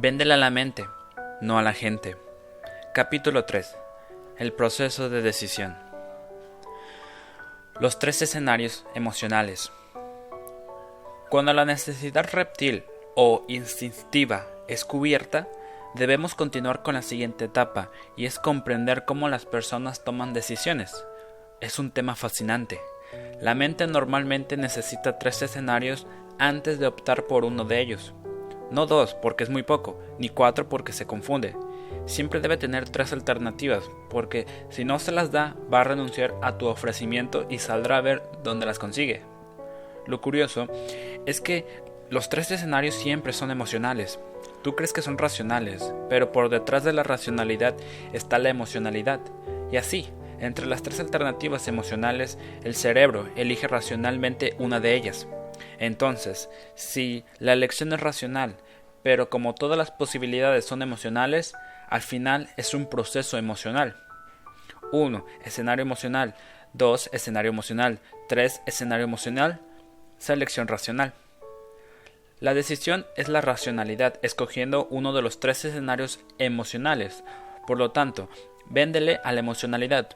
Véndele a la mente, no a la gente. Capítulo 3. El proceso de decisión. Los tres escenarios emocionales. Cuando la necesidad reptil o instintiva es cubierta, debemos continuar con la siguiente etapa y es comprender cómo las personas toman decisiones. Es un tema fascinante. La mente normalmente necesita tres escenarios antes de optar por uno de ellos. No dos, porque es muy poco, ni cuatro porque se confunde. Siempre debe tener tres alternativas, porque si no se las da, va a renunciar a tu ofrecimiento y saldrá a ver dónde las consigue. Lo curioso es que los tres escenarios siempre son emocionales. Tú crees que son racionales, pero por detrás de la racionalidad está la emocionalidad. Y así, entre las tres alternativas emocionales, el cerebro elige racionalmente una de ellas. Entonces, si la elección es racional, pero como todas las posibilidades son emocionales, al final es un proceso emocional. 1. Escenario emocional. 2. Escenario emocional. 3. Escenario emocional. Selección racional. La decisión es la racionalidad escogiendo uno de los tres escenarios emocionales. Por lo tanto, véndele a la emocionalidad.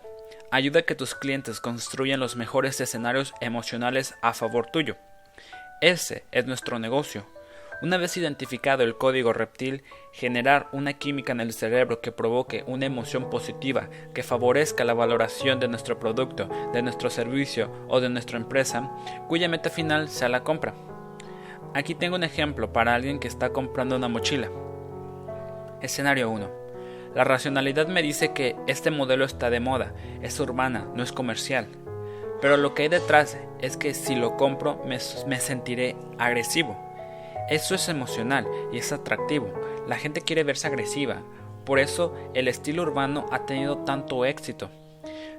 Ayuda a que tus clientes construyan los mejores escenarios emocionales a favor tuyo. Ese es nuestro negocio. Una vez identificado el código reptil, generar una química en el cerebro que provoque una emoción positiva que favorezca la valoración de nuestro producto, de nuestro servicio o de nuestra empresa, cuya meta final sea la compra. Aquí tengo un ejemplo para alguien que está comprando una mochila. Escenario 1. La racionalidad me dice que este modelo está de moda, es urbana, no es comercial. Pero lo que hay detrás es que si lo compro me, sentiré agresivo. Eso es emocional y es atractivo. La gente quiere verse agresiva. Por eso el estilo urbano ha tenido tanto éxito.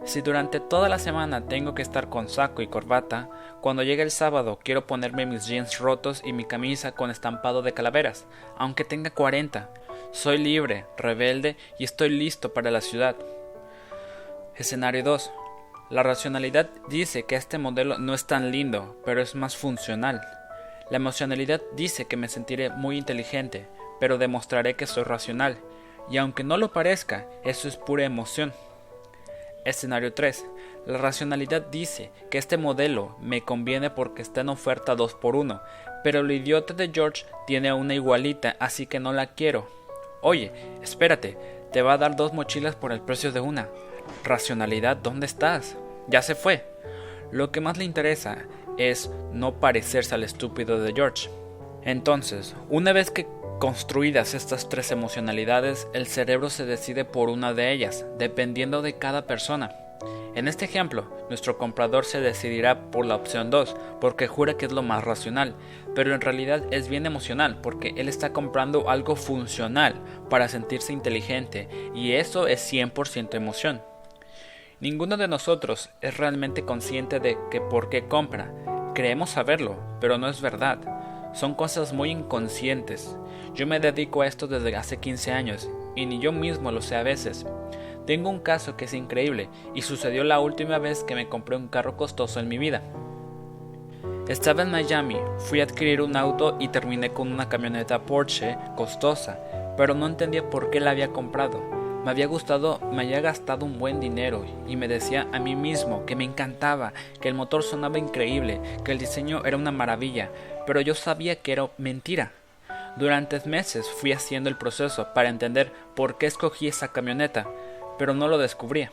Si durante toda la semana tengo que estar con saco y corbata, cuando llegue el sábado quiero ponerme mis jeans rotos y mi camisa con estampado de calaveras, aunque tenga 40. Soy libre, rebelde y estoy listo para la ciudad. Escenario 2. La racionalidad dice que este modelo no es tan lindo, pero es más funcional. La emocionalidad dice que me sentiré muy inteligente, pero demostraré que soy racional, y aunque no lo parezca, eso es pura emoción. Escenario 3. La racionalidad dice que este modelo me conviene porque está en oferta 2 por 1 pero el idiota de George tiene una igualita, así que no la quiero. Oye, espérate, te va a dar dos mochilas por el precio de una. Racionalidad, ¿dónde estás? Ya se fue. Lo que más le interesa es no parecerse al estúpido de George. Entonces, una vez que construidas estas tres emocionalidades, el cerebro se decide por una de ellas, dependiendo de cada persona. En este ejemplo, nuestro comprador se decidirá por la opción 2, porque jura que es lo más racional, pero en realidad es bien emocional, porque él está comprando algo funcional para sentirse inteligente, y eso es 100% emoción. Ninguno de nosotros es realmente consciente de que por qué compra. Creemos saberlo, pero no es verdad. Son cosas muy inconscientes. Yo me dedico a esto desde hace 15 años y ni yo mismo lo sé a veces. Tengo un caso que es increíble y sucedió la última vez que me compré un carro costoso en mi vida. Estaba en Miami, fui a adquirir un auto y terminé con una camioneta Porsche costosa, pero no entendía por qué la había comprado. Me había gustado, me había gastado un buen dinero y me decía a mí mismo que me encantaba, que el motor sonaba increíble, que el diseño era una maravilla, pero yo sabía que era mentira. Durante meses fui haciendo el proceso para entender por qué escogí esa camioneta, pero no lo descubría.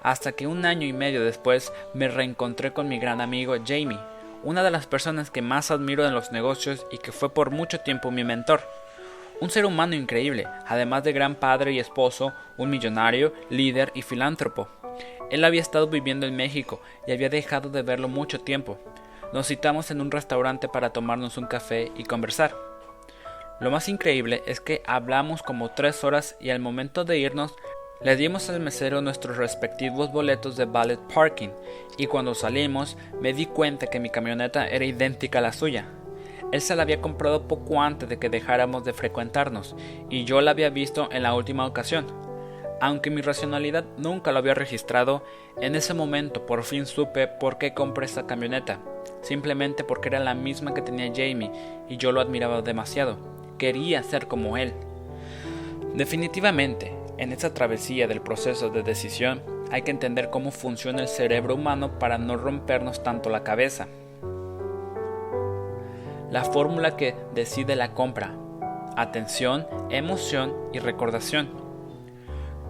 Hasta que un año y medio después me reencontré con mi gran amigo Jamie, una de las personas que más admiro en los negocios y que fue por mucho tiempo mi mentor. Un ser humano increíble, además de gran padre y esposo, un millonario, líder y filántropo. Él había estado viviendo en México y había dejado de verlo mucho tiempo. Nos citamos en un restaurante para tomarnos un café y conversar. Lo más increíble es que hablamos como tres horas y al momento de irnos le dimos al mesero nuestros respectivos boletos de ballet parking y cuando salimos me di cuenta que mi camioneta era idéntica a la suya. Él se la había comprado poco antes de que dejáramos de frecuentarnos, y yo la había visto en la última ocasión. Aunque mi racionalidad nunca lo había registrado, en ese momento por fin supe por qué compré esa camioneta, simplemente porque era la misma que tenía Jamie y yo lo admiraba demasiado. quería ser como él. Definitivamente, en esta travesía del proceso de decisión hay que entender cómo funciona el cerebro humano para no rompernos tanto la cabeza. La fórmula que decide la compra. Atención, emoción y recordación.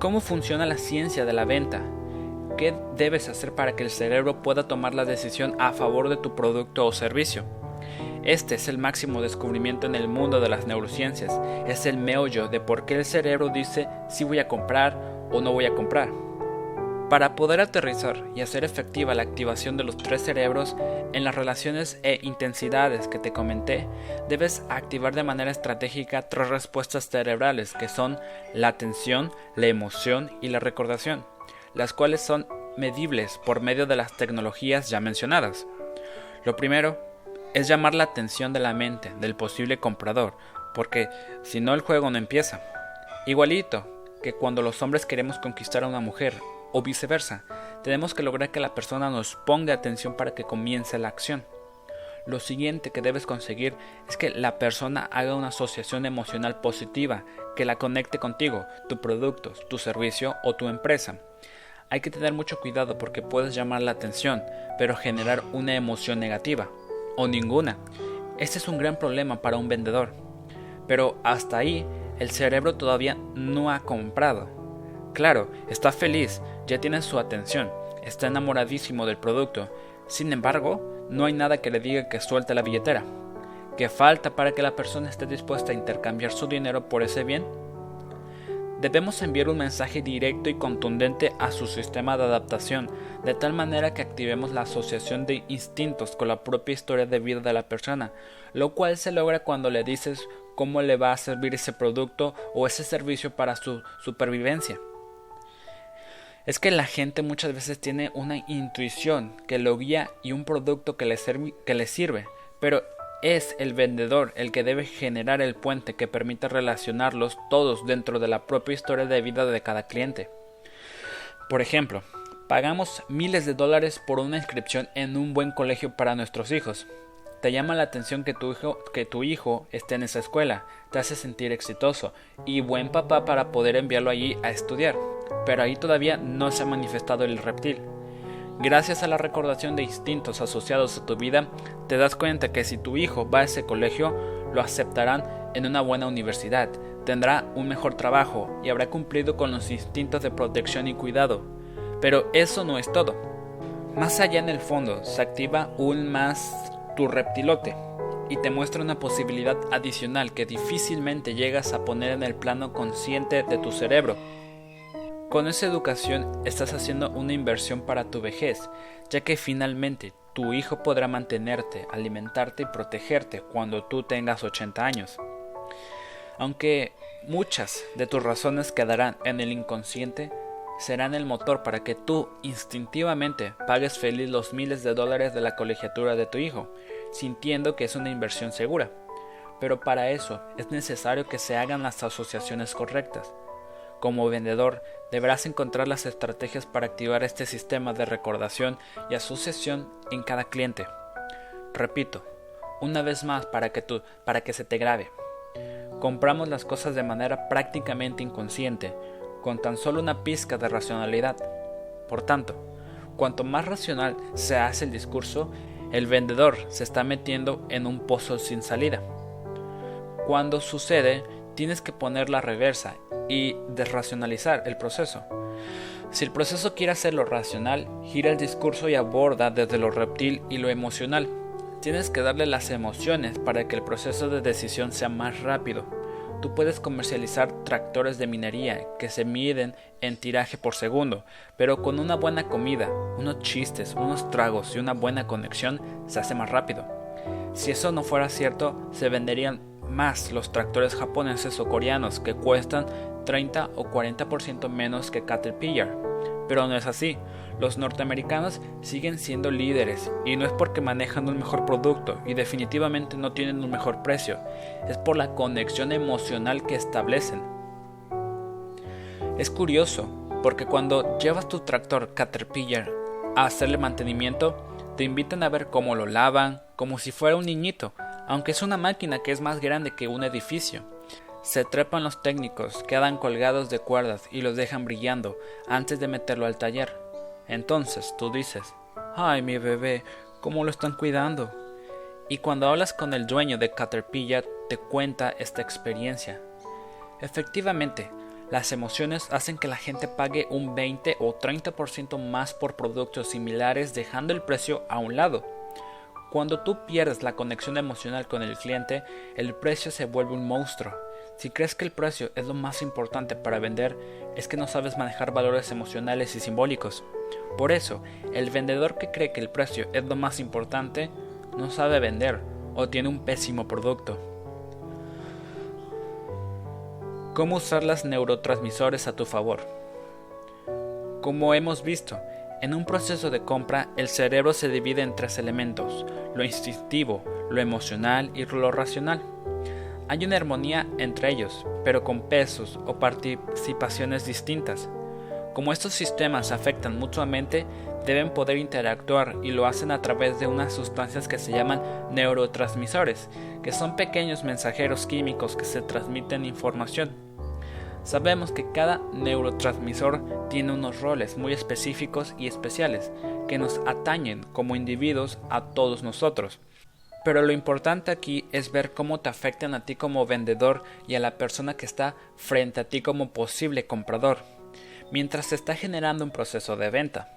¿Cómo funciona la ciencia de la venta? ¿Qué debes hacer para que el cerebro pueda tomar la decisión a favor de tu producto o servicio? Este es el máximo descubrimiento en el mundo de las neurociencias. Es el meollo de por qué el cerebro dice si voy a comprar o no voy a comprar. Para poder aterrizar y hacer efectiva la activación de los tres cerebros en las relaciones e intensidades que te comenté, debes activar de manera estratégica tres respuestas cerebrales que son la atención, la emoción y la recordación, las cuales son medibles por medio de las tecnologías ya mencionadas. Lo primero es llamar la atención de la mente del posible comprador, porque si no el juego no empieza. Igualito que cuando los hombres queremos conquistar a una mujer, o viceversa, tenemos que lograr que la persona nos ponga atención para que comience la acción. Lo siguiente que debes conseguir es que la persona haga una asociación emocional positiva que la conecte contigo, tu producto, tu servicio o tu empresa. Hay que tener mucho cuidado porque puedes llamar la atención, pero generar una emoción negativa o ninguna. Este es un gran problema para un vendedor. Pero hasta ahí el cerebro todavía no ha comprado. Claro, está feliz, ya tiene su atención, está enamoradísimo del producto. Sin embargo, no hay nada que le diga que suelte la billetera. ¿Qué falta para que la persona esté dispuesta a intercambiar su dinero por ese bien? Debemos enviar un mensaje directo y contundente a su sistema de adaptación, de tal manera que activemos la asociación de instintos con la propia historia de vida de la persona, lo cual se logra cuando le dices cómo le va a servir ese producto o ese servicio para su supervivencia. Es que la gente muchas veces tiene una intuición que lo guía y un producto que le, sirve, pero es el vendedor el que debe generar el puente que permite relacionarlos todos dentro de la propia historia de vida de cada cliente. Por ejemplo, pagamos miles de dólares por una inscripción en un buen colegio para nuestros hijos. Te llama la atención que tu hijo, esté en esa escuela, te hace sentir exitoso y buen papá para poder enviarlo allí a estudiar, pero ahí todavía no se ha manifestado el reptil. Gracias a la recordación de instintos asociados a tu vida, te das cuenta que si tu hijo va a ese colegio, lo aceptarán en una buena universidad, tendrá un mejor trabajo y habrá cumplido con los instintos de protección y cuidado. Pero eso no es todo. Más allá en el fondo se activa aún más tu reptilote y te muestra una posibilidad adicional que difícilmente llegas a poner en el plano consciente de tu cerebro. Con esa educación estás haciendo una inversión para tu vejez, ya que finalmente tu hijo podrá mantenerte, alimentarte y protegerte cuando tú tengas 80 años. Aunque muchas de tus razones quedarán en el inconsciente, serán el motor para que tú instintivamente pagues feliz los miles de dólares de la colegiatura de tu hijo, sintiendo que es una inversión segura. Pero para eso es necesario que se hagan las asociaciones correctas. Como vendedor, deberás encontrar las estrategias para activar este sistema de recordación y asociación en cada cliente. Repito, una vez más para que, tú, para que se te grabe. Compramos las cosas de manera prácticamente inconsciente, con tan solo una pizca de racionalidad. Por tanto, cuanto más racional se hace el discurso, el vendedor se está metiendo en un pozo sin salida. Cuando sucede, tienes que poner la reversa y desracionalizar el proceso. Si el proceso quiere hacerlo racional, gira el discurso y aborda desde lo reptil y lo emocional. Tienes que darle las emociones para que el proceso de decisión sea más rápido. Tú puedes comercializar tractores de minería que se miden en tiraje por segundo, pero con una buena comida, unos chistes, unos tragos y una buena conexión se hace más rápido. Si eso no fuera cierto, se venderían más los tractores japoneses o coreanos que cuestan 30 o 40% menos que Caterpillar. Pero no es así. Los norteamericanos siguen siendo líderes y no es porque manejan un mejor producto y definitivamente no tienen un mejor precio, es por la conexión emocional que establecen. Es curioso porque cuando llevas tu tractor Caterpillar a hacerle mantenimiento, te invitan a ver cómo lo lavan, como si fuera un niñito, aunque es una máquina que es más grande que un edificio. Se trepan los técnicos, quedan colgados de cuerdas y los dejan brillando antes de meterlo al taller. Entonces tú dices, ay mi bebé, ¿cómo lo están cuidando? Y cuando hablas con el dueño de Caterpillar te cuenta esta experiencia. Efectivamente, las emociones hacen que la gente pague un 20 o 30% más por productos similares dejando el precio a un lado. Cuando tú pierdes la conexión emocional con el cliente, el precio se vuelve un monstruo. Si crees que el precio es lo más importante para vender, es que no sabes manejar valores emocionales y simbólicos. Por eso, el vendedor que cree que el precio es lo más importante, no sabe vender o tiene un pésimo producto. ¿Cómo usar las neurotransmisores a tu favor? Como hemos visto, en un proceso de compra el cerebro se divide en tres elementos, lo instintivo, lo emocional y lo racional. Hay una armonía entre ellos, pero con pesos o participaciones distintas. Como estos sistemas afectan mutuamente, deben poder interactuar y lo hacen a través de unas sustancias que se llaman neurotransmisores, que son pequeños mensajeros químicos que se transmiten información. Sabemos que cada neurotransmisor tiene unos roles muy específicos y especiales que nos atañen como individuos a todos nosotros. Pero lo importante aquí es ver cómo te afectan a ti como vendedor y a la persona que está frente a ti como posible comprador, mientras se está generando un proceso de venta.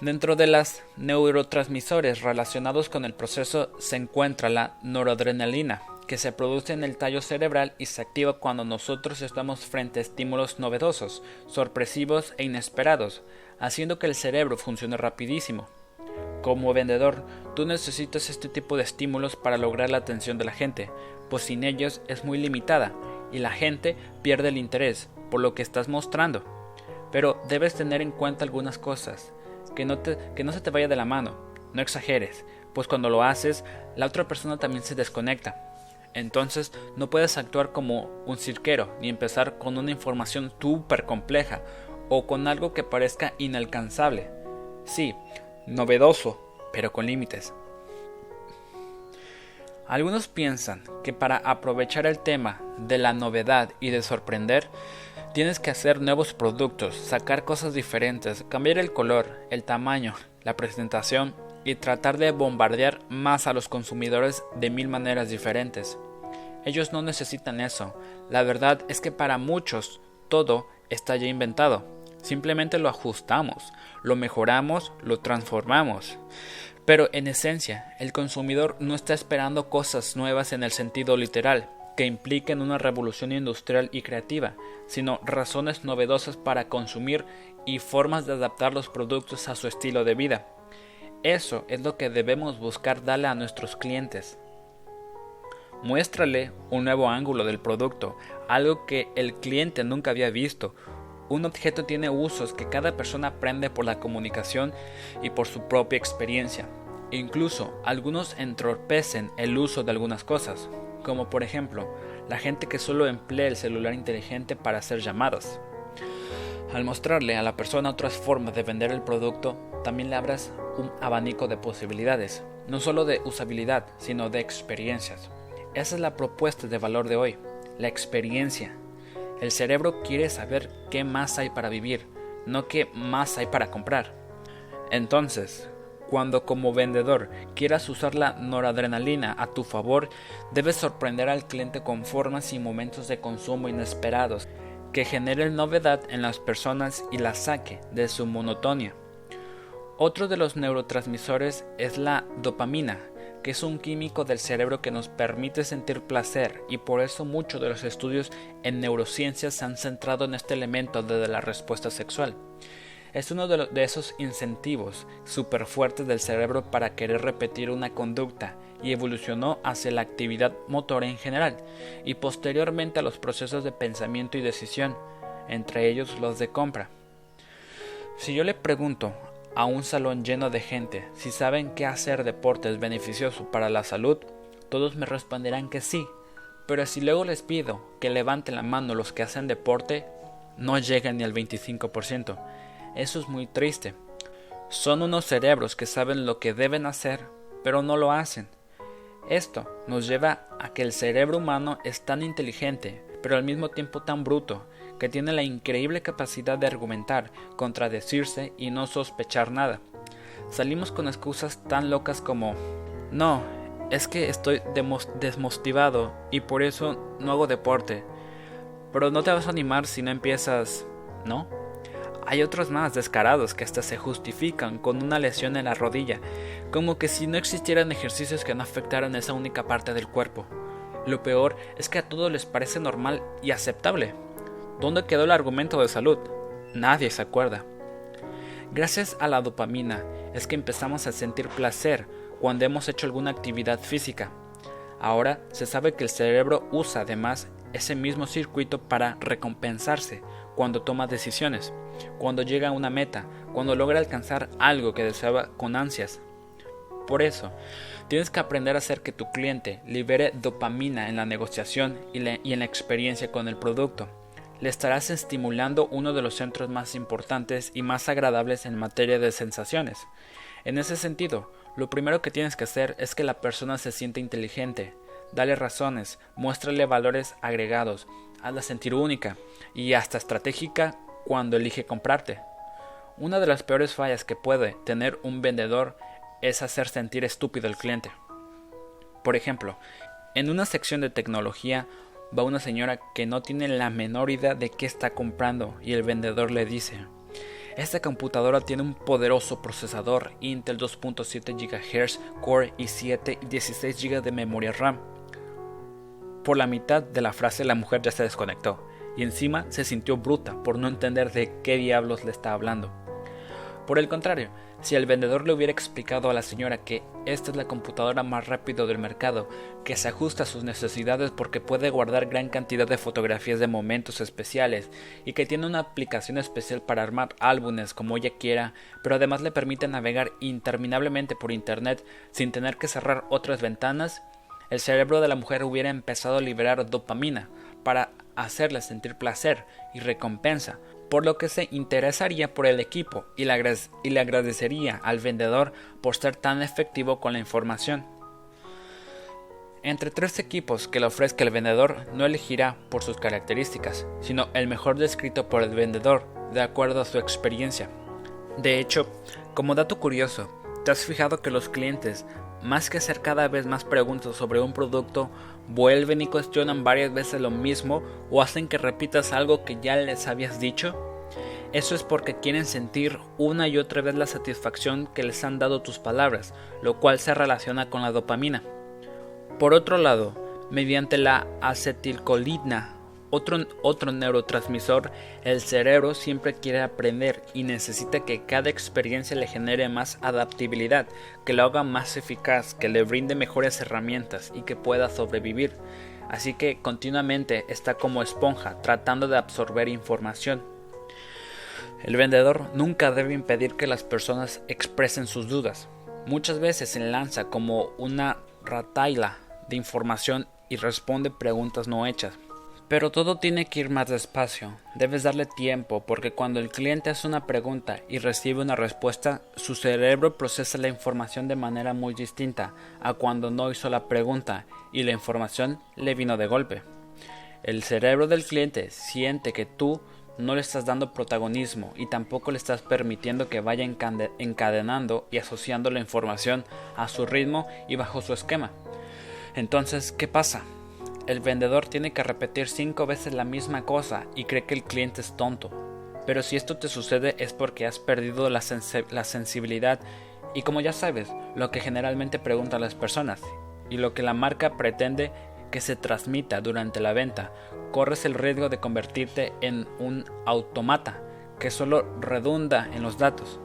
Dentro de los neurotransmisores relacionados con el proceso se encuentra la noradrenalina, que se produce en el tallo cerebral y se activa cuando nosotros estamos frente a estímulos novedosos, sorpresivos e inesperados, haciendo que el cerebro funcione rapidísimo. Como vendedor, tú necesitas este tipo de estímulos para lograr la atención de la gente, pues sin ellos es muy limitada y la gente pierde el interés por lo que estás mostrando. Pero debes tener en cuenta algunas cosas que no, que no se te vaya de la mano, no exageres, pues cuando lo haces, la otra persona también se desconecta. Entonces no puedes actuar como un cirquero, ni empezar con una información súper compleja o con algo que parezca inalcanzable. Sí, novedoso, pero con límites. Algunos piensan que para aprovechar el tema de la novedad y de sorprender, Tienes que hacer nuevos productos, sacar cosas diferentes, cambiar el color, el tamaño, la presentación y tratar de bombardear más a los consumidores de mil maneras diferentes. Ellos no necesitan eso. La verdad es que para muchos todo está ya inventado. Simplemente lo ajustamos, lo mejoramos, lo transformamos. Pero en esencia, el consumidor no está esperando cosas nuevas en el sentido literal que impliquen una revolución industrial y creativa, sino razones novedosas para consumir y formas de adaptar los productos a su estilo de vida. Eso es lo que debemos buscar darle a nuestros clientes. Muéstrale un nuevo ángulo del producto, algo que el cliente nunca había visto. Un objeto tiene usos que cada persona aprende por la comunicación y por su propia experiencia. Incluso algunos entorpecen el uso de algunas cosas, como por ejemplo la gente que solo emplea el celular inteligente para hacer llamadas. Al mostrarle a la persona otras formas de vender el producto, también le abras un abanico de posibilidades, no solo de usabilidad, sino de experiencias. Esa es la propuesta de valor de hoy, la experiencia. El cerebro quiere saber qué más hay para vivir, no qué más hay para comprar. Entonces, cuando como vendedor quieras usar la noradrenalina a tu favor, debes sorprender al cliente con formas y momentos de consumo inesperados que generen novedad en las personas y la saque de su monotonía. Otro de los neurotransmisores es la dopamina, que es un químico del cerebro que nos permite sentir placer y por eso muchos de los estudios en neurociencias se han centrado en este elemento de la respuesta sexual es uno de, esos incentivos súper fuertes del cerebro para querer repetir una conducta y evolucionó hacia la actividad motora en general y posteriormente a los procesos de pensamiento y decisión, entre ellos los de compra. Si yo le pregunto a un salón lleno de gente si saben que hacer deporte es beneficioso para la salud, todos me responderán que sí, pero si luego les pido que levanten la mano los que hacen deporte, no llegan ni al 25%. Eso es muy triste. Son unos cerebros que saben lo que deben hacer, pero no lo hacen. Esto nos lleva a que el cerebro humano es tan inteligente, pero al mismo tiempo tan bruto, que tiene la increíble capacidad de argumentar, contradecirse y no sospechar nada. Salimos con excusas tan locas como no, es que estoy desmotivado y por eso no hago deporte. Pero no te vas a animar si no empiezas, ¿no? Hay otros más descarados que hasta se justifican con una lesión en la rodilla, como que si no existieran ejercicios que no afectaran esa única parte del cuerpo. Lo peor es que a todos les parece normal y aceptable. ¿Dónde quedó el argumento de salud? Nadie se acuerda. Gracias a la dopamina es que empezamos a sentir placer cuando hemos hecho alguna actividad física. Ahora se sabe que el cerebro usa además ese mismo circuito para recompensarse cuando toma decisiones, cuando llega a una meta, cuando logra alcanzar algo que deseaba con ansias. Por eso, tienes que aprender a hacer que tu cliente libere dopamina en la negociación y, y en la experiencia con el producto. Le estarás estimulando uno de los centros más importantes y más agradables en materia de sensaciones. En ese sentido, lo primero que tienes que hacer es que la persona se sienta inteligente. Dale razones, muéstrale valores agregados, hazla sentir única y hasta estratégica cuando elige comprarte. Una de las peores fallas que puede tener un vendedor es hacer sentir estúpido al cliente. Por ejemplo, en una sección de tecnología va una señora que no tiene la menor idea de qué está comprando y el vendedor le dice esta computadora tiene un poderoso procesador Intel 2.7 GHz Core y 7 y 16 GB de memoria RAM. Por la mitad de la frase la mujer ya se desconectó y encima se sintió bruta por no entender de qué diablos le está hablando. Por el contrario, si el vendedor le hubiera explicado a la señora que esta es la computadora más rápida del mercado, que se ajusta a sus necesidades porque puede guardar gran cantidad de fotografías de momentos especiales y que tiene una aplicación especial para armar álbumes como ella quiera, pero además le permite navegar interminablemente por internet sin tener que cerrar otras ventanas, el cerebro de la mujer hubiera empezado a liberar dopamina para hacerle sentir placer y recompensa, por lo que se interesaría por el equipo y le, agradecería al vendedor por ser tan efectivo con la información. Entre tres equipos que le ofrezca el vendedor no elegirá por sus características, sino el mejor descrito por el vendedor, de acuerdo a su experiencia. De hecho, como dato curioso, ¿te has fijado que los clientes más que hacer cada vez más preguntas sobre un producto, vuelven y cuestionan varias veces lo mismo o hacen que repitas algo que ya les habías dicho? Eso es porque quieren sentir una y otra vez la satisfacción que les han dado tus palabras, lo cual se relaciona con la dopamina. Por otro lado, mediante la acetilcolina otro, otro neurotransmisor, el cerebro siempre quiere aprender y necesita que cada experiencia le genere más adaptabilidad, que lo haga más eficaz, que le brinde mejores herramientas y que pueda sobrevivir. Así que continuamente está como esponja tratando de absorber información. El vendedor nunca debe impedir que las personas expresen sus dudas. Muchas veces se lanza como una rataila de información y responde preguntas no hechas. Pero todo tiene que ir más despacio, debes darle tiempo porque cuando el cliente hace una pregunta y recibe una respuesta, su cerebro procesa la información de manera muy distinta a cuando no hizo la pregunta y la información le vino de golpe. El cerebro del cliente siente que tú no le estás dando protagonismo y tampoco le estás permitiendo que vaya encadenando y asociando la información a su ritmo y bajo su esquema. Entonces, ¿qué pasa? El vendedor tiene que repetir cinco veces la misma cosa y cree que el cliente es tonto. Pero si esto te sucede es porque has perdido la, sensibilidad y como ya sabes, lo que generalmente preguntan las personas y lo que la marca pretende que se transmita durante la venta, corres el riesgo de convertirte en un automata que solo redunda en los datos.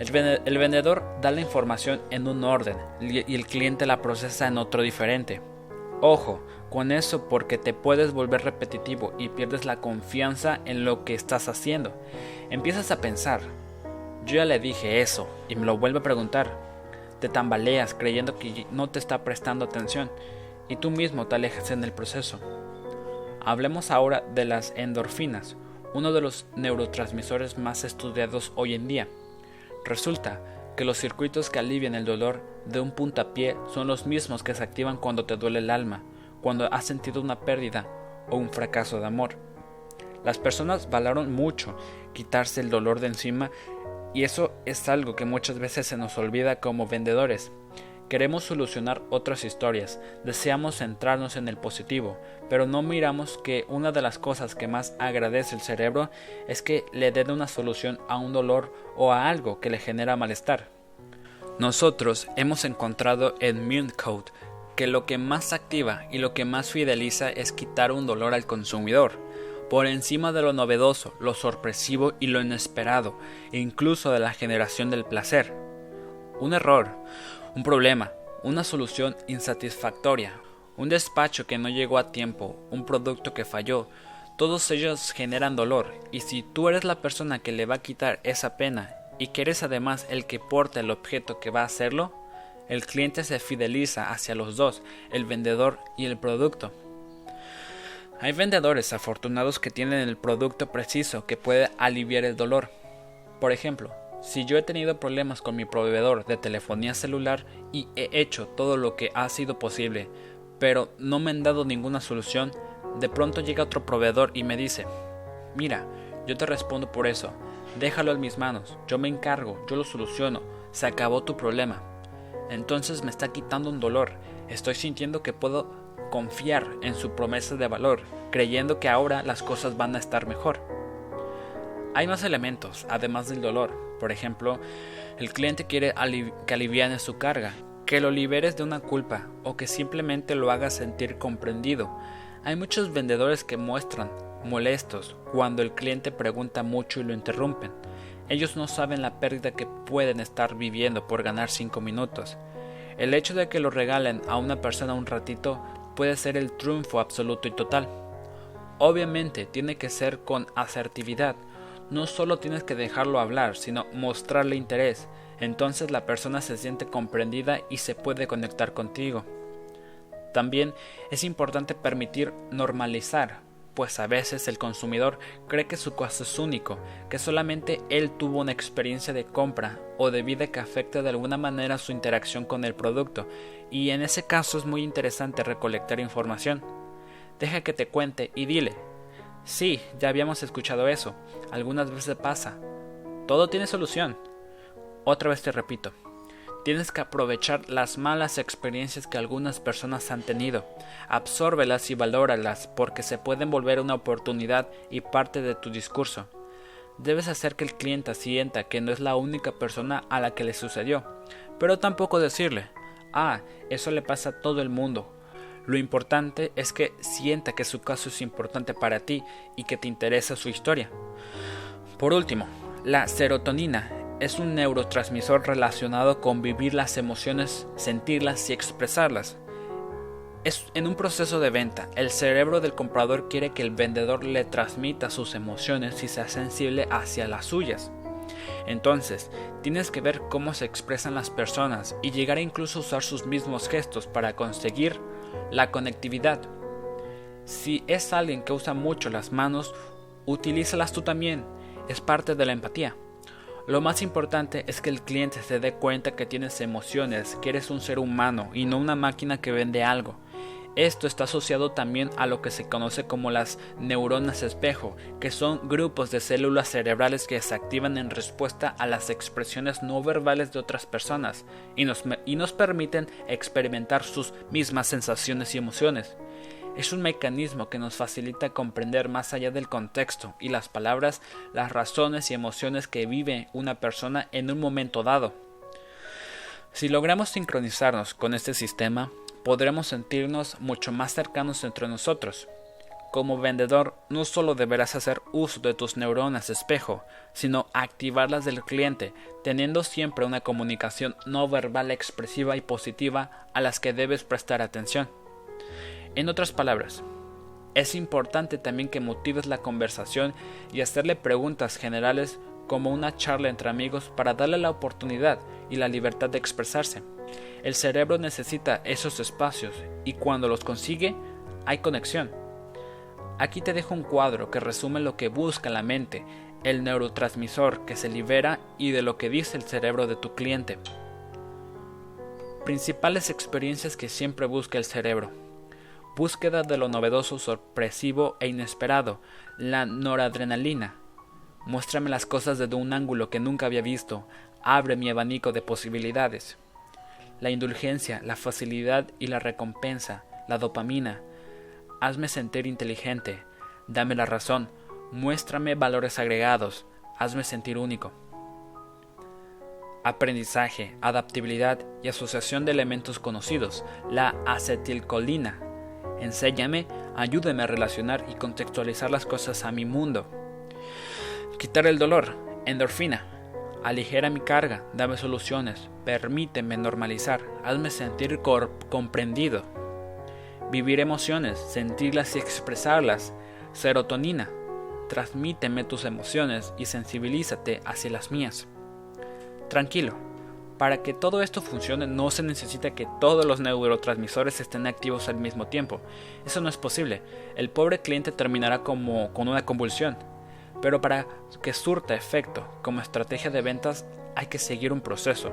El, vendedor da la información en un orden y el cliente la procesa en otro diferente. Ojo, con eso porque te puedes volver repetitivo y pierdes la confianza en lo que estás haciendo. Empiezas a pensar, yo ya le dije eso y me lo vuelve a preguntar. Te tambaleas creyendo que no te está prestando atención y tú mismo te alejas en el proceso. Hablemos ahora de las endorfinas, uno de los neurotransmisores más estudiados hoy en día. Resulta que los circuitos que alivian el dolor de un puntapié son los mismos que se activan cuando te duele el alma, cuando has sentido una pérdida o un fracaso de amor. Las personas valoran mucho quitarse el dolor de encima y eso es algo que muchas veces se nos olvida como vendedores. Queremos solucionar otras historias, deseamos centrarnos en el positivo, pero no miramos que una de las cosas que más agradece el cerebro es que le den una solución a un dolor o a algo que le genera malestar. Nosotros hemos encontrado en Code que lo que más activa y lo que más fideliza es quitar un dolor al consumidor, por encima de lo novedoso, lo sorpresivo y lo inesperado, incluso de la generación del placer. Un error, un problema, una solución insatisfactoria, un despacho que no llegó a tiempo, un producto que falló, todos ellos generan dolor y si tú eres la persona que le va a quitar esa pena y que eres además el que porta el objeto que va a hacerlo, el cliente se fideliza hacia los dos, el vendedor y el producto. Hay vendedores afortunados que tienen el producto preciso que puede aliviar el dolor. Por ejemplo, si yo he tenido problemas con mi proveedor de telefonía celular y he hecho todo lo que ha sido posible, pero no me han dado ninguna solución, de pronto llega otro proveedor y me dice, mira, yo te respondo por eso, déjalo en mis manos, yo me encargo, yo lo soluciono, se acabó tu problema. Entonces me está quitando un dolor, estoy sintiendo que puedo confiar en su promesa de valor, creyendo que ahora las cosas van a estar mejor. Hay más elementos, además del dolor, por ejemplo, el cliente quiere que aliviane su carga, que lo liberes de una culpa o que simplemente lo hagas sentir comprendido. Hay muchos vendedores que muestran molestos cuando el cliente pregunta mucho y lo interrumpen. Ellos no saben la pérdida que pueden estar viviendo por ganar 5 minutos. El hecho de que lo regalen a una persona un ratito puede ser el triunfo absoluto y total. Obviamente tiene que ser con asertividad, no solo tienes que dejarlo hablar, sino mostrarle interés. Entonces la persona se siente comprendida y se puede conectar contigo. También es importante permitir normalizar, pues a veces el consumidor cree que su caso es único, que solamente él tuvo una experiencia de compra o de vida que afecta de alguna manera su interacción con el producto, y en ese caso es muy interesante recolectar información. Deja que te cuente y dile, Sí, ya habíamos escuchado eso. Algunas veces pasa. Todo tiene solución. Otra vez te repito. Tienes que aprovechar las malas experiencias que algunas personas han tenido. Absórbelas y valóralas porque se pueden volver una oportunidad y parte de tu discurso. Debes hacer que el cliente sienta que no es la única persona a la que le sucedió, pero tampoco decirle, ah, eso le pasa a todo el mundo, lo importante es que sienta que su caso es importante para ti y que te interesa su historia. Por último, la serotonina es un neurotransmisor relacionado con vivir las emociones, sentirlas y expresarlas. Es en un proceso de venta. El cerebro del comprador quiere que el vendedor le transmita sus emociones y sea sensible hacia las suyas. Entonces, tienes que ver cómo se expresan las personas y llegar a incluso usar sus mismos gestos para conseguir la conectividad. Si es alguien que usa mucho las manos, utilízalas tú también. Es parte de la empatía. Lo más importante es que el cliente se dé cuenta que tienes emociones, que eres un ser humano y no una máquina que vende algo. Esto está asociado también a lo que se conoce como las neuronas espejo, que son grupos de células cerebrales que se activan en respuesta a las expresiones no verbales de otras personas y nos, y nos permiten experimentar sus mismas sensaciones y emociones. Es un mecanismo que nos facilita comprender más allá del contexto y las palabras las razones y emociones que vive una persona en un momento dado. Si logramos sincronizarnos con este sistema, podremos sentirnos mucho más cercanos entre nosotros. Como vendedor, no solo deberás hacer uso de tus neuronas espejo, sino activarlas del cliente, teniendo siempre una comunicación no verbal expresiva y positiva a las que debes prestar atención. En otras palabras, es importante también que motives la conversación y hacerle preguntas generales como una charla entre amigos para darle la oportunidad y la libertad de expresarse. El cerebro necesita esos espacios y cuando los consigue hay conexión. Aquí te dejo un cuadro que resume lo que busca la mente. el neurotransmisor que se libera y de lo que dice el cerebro de tu cliente. Principales experiencias que siempre busca el cerebro. Búsqueda de lo novedoso, sorpresivo e inesperado. La noradrenalina. Muéstrame las cosas desde un ángulo que nunca había visto. Abre mi abanico de posibilidades. La indulgencia, la facilidad y la recompensa. La dopamina. Hazme sentir inteligente. Dame la razón. Muéstrame valores agregados. Hazme sentir único aprendizaje, adaptabilidad y asociación de elementos conocidos, la acetilcolina. Enséñame, ayúdame a relacionar y contextualizar las cosas a mi mundo. Quitar el dolor, endorfina. Aligera mi carga, dame soluciones, permíteme normalizar, hazme sentir comprendido. Vivir emociones, sentirlas y expresarlas. Serotonina. Transmíteme tus emociones y sensibilízate hacia las mías. Tranquilo, para que todo esto funcione no se necesita que todos los neurotransmisores estén activos al mismo tiempo. Eso no es posible. El pobre cliente terminará como con una convulsión. Pero para que surta efecto como estrategia de ventas hay que seguir un proceso.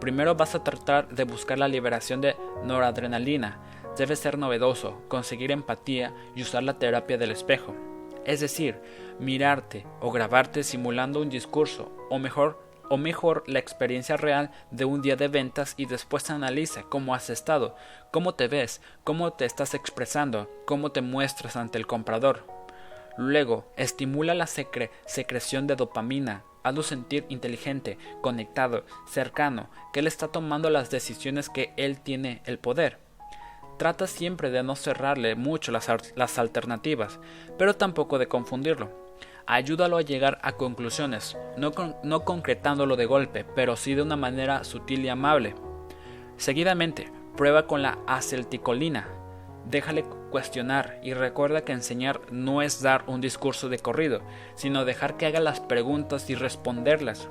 Primero vas a tratar de buscar la liberación de noradrenalina. Debe ser novedoso, conseguir empatía y usar la terapia del espejo. Es decir, mirarte o grabarte simulando un discurso, o mejor, o mejor la experiencia real de un día de ventas y después analiza cómo has estado, cómo te ves, cómo te estás expresando, cómo te muestras ante el comprador. Luego, estimula la secreción de dopamina, hazlo sentir inteligente, conectado, cercano, que él está tomando las decisiones que él tiene el poder. Trata siempre de no cerrarle mucho las, las alternativas, pero tampoco de confundirlo ayúdalo a llegar a conclusiones, no, concretándolo de golpe, pero sí de una manera sutil y amable. Seguidamente, prueba con la acetilcolina. Déjale cuestionar y recuerda que enseñar no es dar un discurso de corrido, sino dejar que haga las preguntas y responderlas.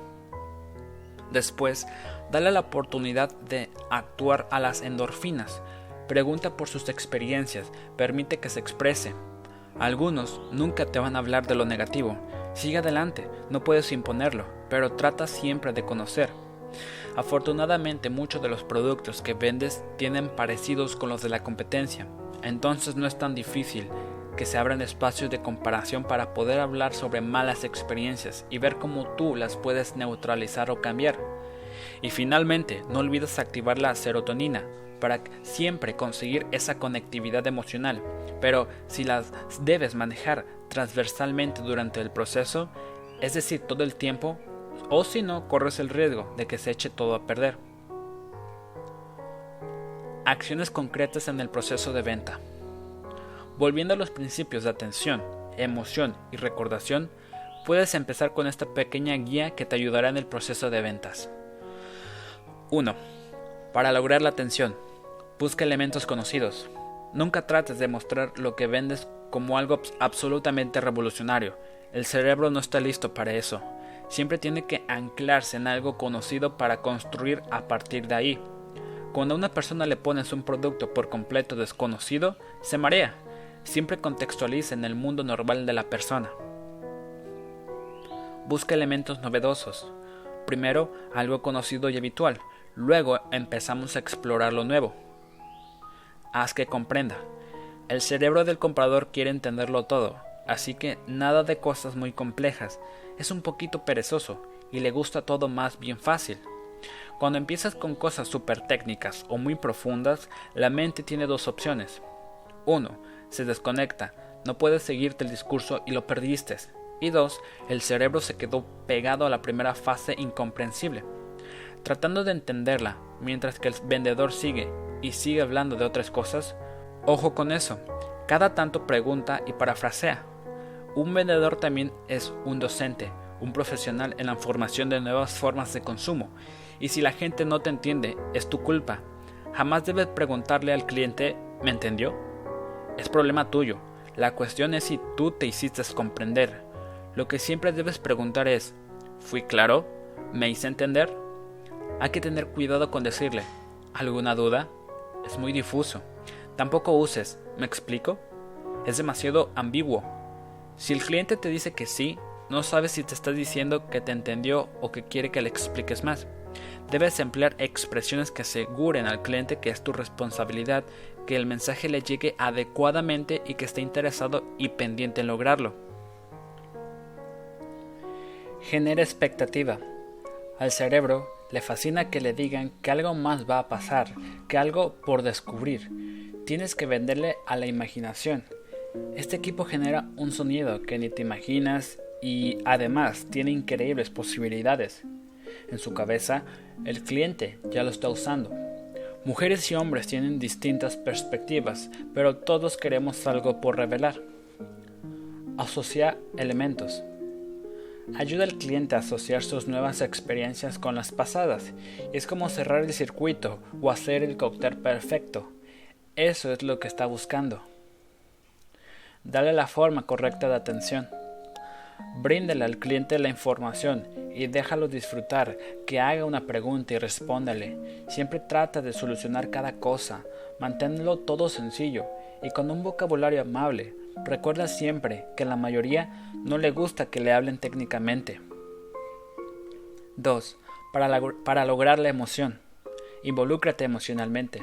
Después, dale la oportunidad de actuar a las endorfinas. Pregunta por sus experiencias, permite que se exprese, algunos nunca te van a hablar de lo negativo. Sigue adelante, no puedes imponerlo, pero trata siempre de conocer. Afortunadamente muchos de los productos que vendes tienen parecidos con los de la competencia, entonces no es tan difícil que se abran espacios de comparación para poder hablar sobre malas experiencias y ver cómo tú las puedes neutralizar o cambiar. Y finalmente, no olvides activar la serotonina, para siempre conseguir esa conectividad emocional, pero si las debes manejar transversalmente durante el proceso, es decir, todo el tiempo, o si no, corres el riesgo de que se eche todo a perder. Acciones concretas en el proceso de venta. Volviendo a los principios de atención, emoción y recordación, puedes empezar con esta pequeña guía que te ayudará en el proceso de ventas. 1. Para lograr la atención, Busca elementos conocidos. Nunca trates de mostrar lo que vendes como algo absolutamente revolucionario. El cerebro no está listo para eso. Siempre tiene que anclarse en algo conocido para construir a partir de ahí. Cuando a una persona le pones un producto por completo desconocido, se marea. Siempre contextualiza en el mundo normal de la persona. Busca elementos novedosos. Primero, algo conocido y habitual. Luego empezamos a explorar lo nuevo haz que comprenda. El cerebro del comprador quiere entenderlo todo, así que nada de cosas muy complejas, es un poquito perezoso y le gusta todo más bien fácil. Cuando empiezas con cosas súper técnicas o muy profundas, la mente tiene dos opciones. Uno, se desconecta, no puedes seguirte el discurso y lo perdiste. Y dos, el cerebro se quedó pegado a la primera fase incomprensible, tratando de entenderla, mientras que el vendedor sigue y sigue hablando de otras cosas, ojo con eso. Cada tanto pregunta y parafrasea. Un vendedor también es un docente, un profesional en la formación de nuevas formas de consumo. Y si la gente no te entiende, es tu culpa. Jamás debes preguntarle al cliente, ¿me entendió? Es problema tuyo. La cuestión es si tú te hiciste comprender. Lo que siempre debes preguntar es, ¿fui claro? ¿Me hice entender? Hay que tener cuidado con decirle, ¿alguna duda? Es muy difuso. Tampoco uses, ¿me explico? Es demasiado ambiguo. Si el cliente te dice que sí, no sabes si te está diciendo que te entendió o que quiere que le expliques más. Debes emplear expresiones que aseguren al cliente que es tu responsabilidad, que el mensaje le llegue adecuadamente y que esté interesado y pendiente en lograrlo. Genera expectativa. Al cerebro le fascina que le digan que algo más va a pasar, que algo por descubrir. Tienes que venderle a la imaginación. Este equipo genera un sonido que ni te imaginas y además tiene increíbles posibilidades. En su cabeza, el cliente ya lo está usando. Mujeres y hombres tienen distintas perspectivas, pero todos queremos algo por revelar. Asocia elementos. Ayuda al cliente a asociar sus nuevas experiencias con las pasadas. Es como cerrar el circuito o hacer el cóctel perfecto. Eso es lo que está buscando. Dale la forma correcta de atención. Bríndale al cliente la información y déjalo disfrutar, que haga una pregunta y respóndale. Siempre trata de solucionar cada cosa, manténlo todo sencillo y con un vocabulario amable. Recuerda siempre que la mayoría no le gusta que le hablen técnicamente. 2. Para, para lograr la emoción. Involúcrate emocionalmente.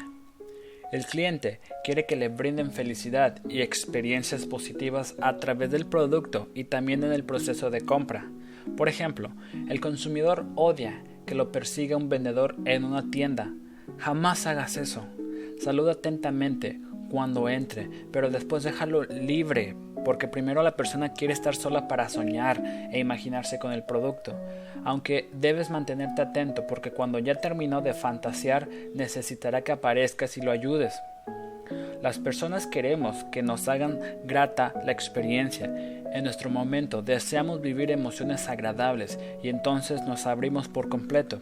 El cliente quiere que le brinden felicidad y experiencias positivas a través del producto y también en el proceso de compra. Por ejemplo, el consumidor odia que lo persiga un vendedor en una tienda. Jamás hagas eso. Saluda atentamente cuando entre, pero después déjalo libre, porque primero la persona quiere estar sola para soñar e imaginarse con el producto. Aunque debes mantenerte atento porque cuando ya terminó de fantasear necesitará que aparezcas y lo ayudes. Las personas queremos que nos hagan grata la experiencia. En nuestro momento deseamos vivir emociones agradables y entonces nos abrimos por completo.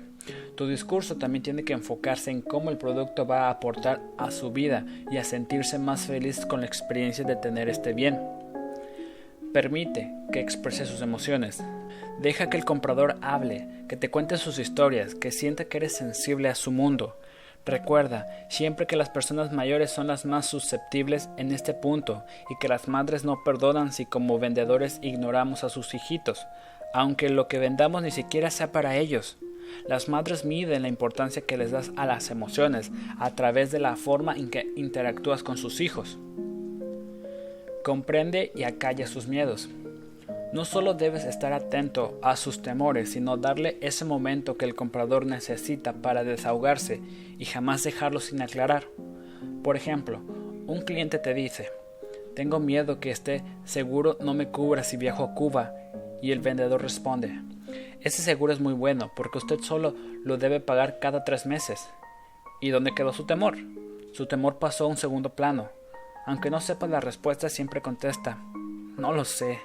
Tu discurso también tiene que enfocarse en cómo el producto va a aportar a su vida y a sentirse más feliz con la experiencia de tener este bien. Permite que exprese sus emociones. Deja que el comprador hable, que te cuente sus historias, que sienta que eres sensible a su mundo. Recuerda siempre que las personas mayores son las más susceptibles en este punto y que las madres no perdonan si como vendedores ignoramos a sus hijitos, aunque lo que vendamos ni siquiera sea para ellos. Las madres miden la importancia que les das a las emociones a través de la forma en que interactúas con sus hijos. Comprende y acalla sus miedos. No solo debes estar atento a sus temores, sino darle ese momento que el comprador necesita para desahogarse y jamás dejarlo sin aclarar. Por ejemplo, un cliente te dice, tengo miedo que este seguro no me cubra si viajo a Cuba, y el vendedor responde, ese seguro es muy bueno porque usted solo lo debe pagar cada tres meses. ¿Y dónde quedó su temor? Su temor pasó a un segundo plano. Aunque no sepa la respuesta, siempre contesta, no lo sé,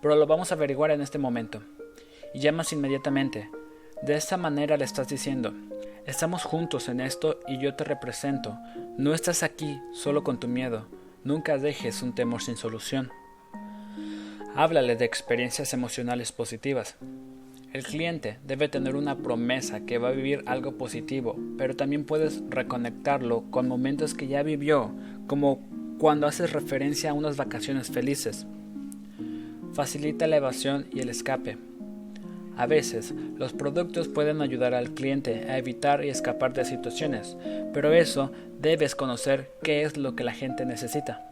pero lo vamos a averiguar en este momento. Y llamas inmediatamente. De esta manera le estás diciendo, estamos juntos en esto y yo te represento. No estás aquí solo con tu miedo. Nunca dejes un temor sin solución. Háblale de experiencias emocionales positivas. El cliente debe tener una promesa que va a vivir algo positivo, pero también puedes reconectarlo con momentos que ya vivió, como cuando haces referencia a unas vacaciones felices. Facilita la evasión y el escape. A veces, los productos pueden ayudar al cliente a evitar y escapar de situaciones, pero eso debes conocer qué es lo que la gente necesita.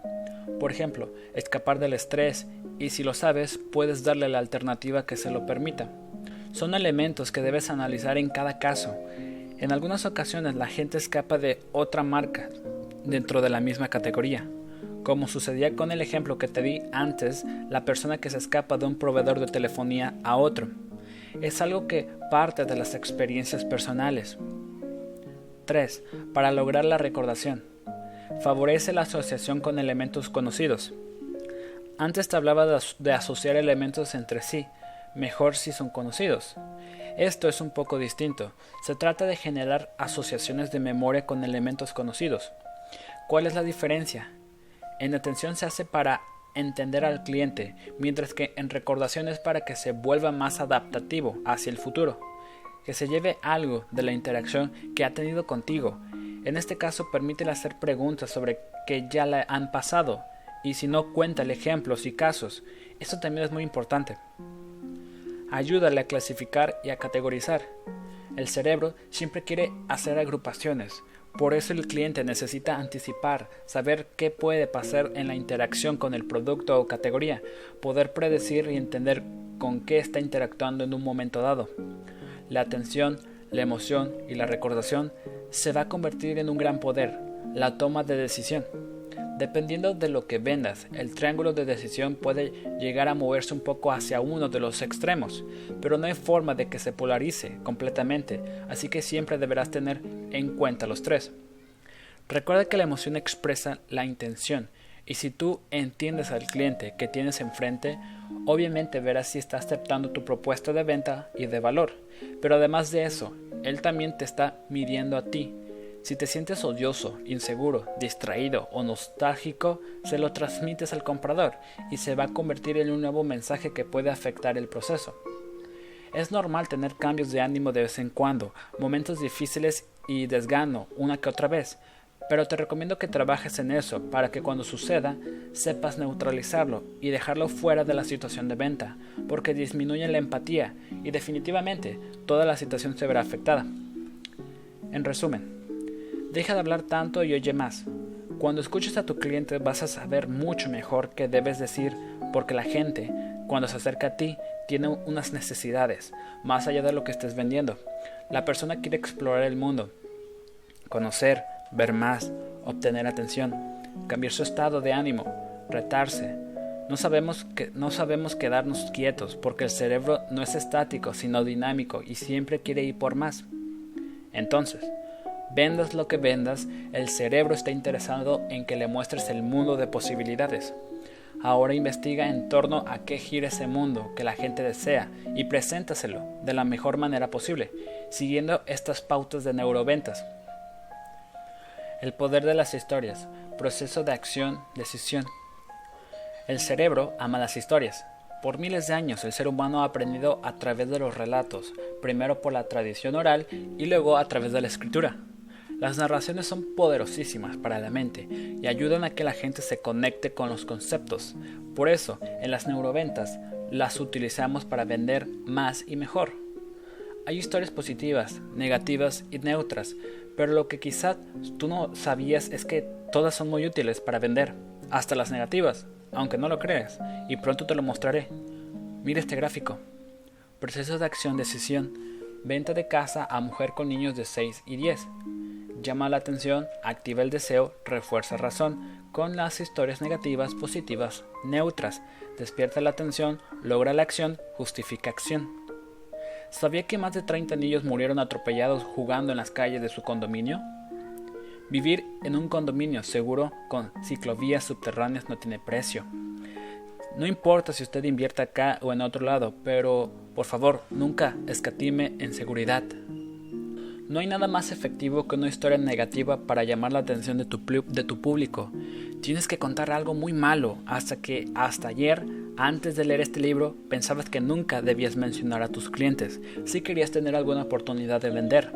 Por ejemplo, escapar del estrés y si lo sabes, puedes darle la alternativa que se lo permita. Son elementos que debes analizar en cada caso. En algunas ocasiones la gente escapa de otra marca dentro de la misma categoría. Como sucedía con el ejemplo que te di antes, la persona que se escapa de un proveedor de telefonía a otro. Es algo que parte de las experiencias personales. 3. Para lograr la recordación. Favorece la asociación con elementos conocidos. Antes te hablaba de, asociar elementos entre sí, mejor si son conocidos. Esto es un poco distinto. Se trata de generar asociaciones de memoria con elementos conocidos. ¿Cuál es la diferencia? En atención se hace para entender al cliente, mientras que en recordación es para que se vuelva más adaptativo hacia el futuro, que se lleve algo de la interacción que ha tenido contigo. En este caso permítele hacer preguntas sobre que ya le han pasado y si no cuéntale ejemplos y casos. Esto también es muy importante. Ayúdale a clasificar y a categorizar. El cerebro siempre quiere hacer agrupaciones, por eso el cliente necesita anticipar, saber qué puede pasar en la interacción con el producto o categoría, poder predecir y entender con qué está interactuando en un momento dado. La atención, la emoción y la recordación se va a convertir en un gran poder, la toma de decisión. Dependiendo de lo que vendas, el triángulo de decisión puede llegar a moverse un poco hacia uno de los extremos, pero no hay forma de que se polarice completamente, así que siempre deberás tener en cuenta los tres. Recuerda que la emoción expresa la intención, y si tú entiendes al cliente que tienes enfrente, obviamente verás si está aceptando tu propuesta de venta y de valor. Pero además de eso, él también te está midiendo a ti si te sientes odioso, inseguro, distraído o nostálgico, se lo transmites al comprador y se va a convertir en un nuevo mensaje que puede afectar el proceso. Es normal tener cambios de ánimo de vez en cuando, momentos difíciles y desgano una que otra vez, pero te recomiendo que trabajes en eso para que cuando suceda sepas neutralizarlo y dejarlo fuera de la situación de venta, porque disminuye la empatía y definitivamente toda la situación se verá afectada. En resumen, Deja de hablar tanto y oye más. Cuando escuches a tu cliente vas a saber mucho mejor qué debes decir porque la gente, cuando se acerca a ti, tiene unas necesidades, más allá de lo que estés vendiendo. La persona quiere explorar el mundo, conocer, ver más, obtener atención, cambiar su estado de ánimo, retarse. No sabemos, que, no sabemos quedarnos quietos porque el cerebro no es estático, sino dinámico y siempre quiere ir por más. Entonces, Vendas lo que vendas, el cerebro está interesado en que le muestres el mundo de posibilidades. Ahora investiga en torno a qué gira ese mundo que la gente desea y preséntaselo de la mejor manera posible, siguiendo estas pautas de neuroventas. El poder de las historias, proceso de acción, decisión. El cerebro ama las historias. Por miles de años el ser humano ha aprendido a través de los relatos, primero por la tradición oral y luego a través de la escritura. Las narraciones son poderosísimas para la mente y ayudan a que la gente se conecte con los conceptos. Por eso, en las neuroventas las utilizamos para vender más y mejor. Hay historias positivas, negativas y neutras, pero lo que quizás tú no sabías es que todas son muy útiles para vender, hasta las negativas, aunque no lo creas, y pronto te lo mostraré. Mira este gráfico. Proceso de acción-decisión. Venta de casa a mujer con niños de 6 y 10 llama la atención, activa el deseo, refuerza razón, con las historias negativas, positivas, neutras, despierta la atención, logra la acción, justifica acción. ¿Sabía que más de 30 niños murieron atropellados jugando en las calles de su condominio? Vivir en un condominio seguro con ciclovías subterráneas no tiene precio. No importa si usted invierte acá o en otro lado, pero por favor, nunca escatime en seguridad. No hay nada más efectivo que una historia negativa para llamar la atención de tu, público. Tienes que contar algo muy malo hasta que hasta ayer, antes de leer este libro, pensabas que nunca debías mencionar a tus clientes si querías tener alguna oportunidad de vender.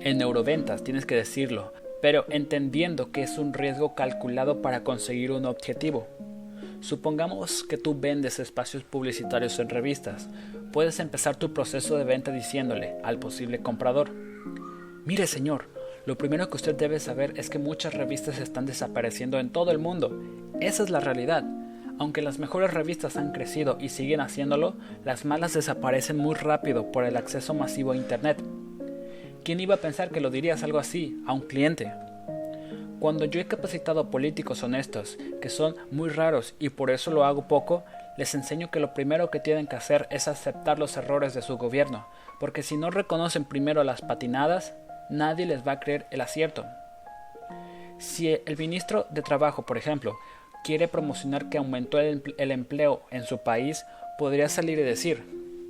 En neuroventas tienes que decirlo, pero entendiendo que es un riesgo calculado para conseguir un objetivo. Supongamos que tú vendes espacios publicitarios en revistas. Puedes empezar tu proceso de venta diciéndole al posible comprador, Mire, señor, lo primero que usted debe saber es que muchas revistas están desapareciendo en todo el mundo. Esa es la realidad. Aunque las mejores revistas han crecido y siguen haciéndolo, las malas desaparecen muy rápido por el acceso masivo a Internet. ¿Quién iba a pensar que lo dirías algo así a un cliente? Cuando yo he capacitado políticos honestos, que son muy raros y por eso lo hago poco, les enseño que lo primero que tienen que hacer es aceptar los errores de su gobierno, porque si no reconocen primero las patinadas, nadie les va a creer el acierto. Si el ministro de Trabajo, por ejemplo, quiere promocionar que aumentó el, empleo en su país, podría salir y decir,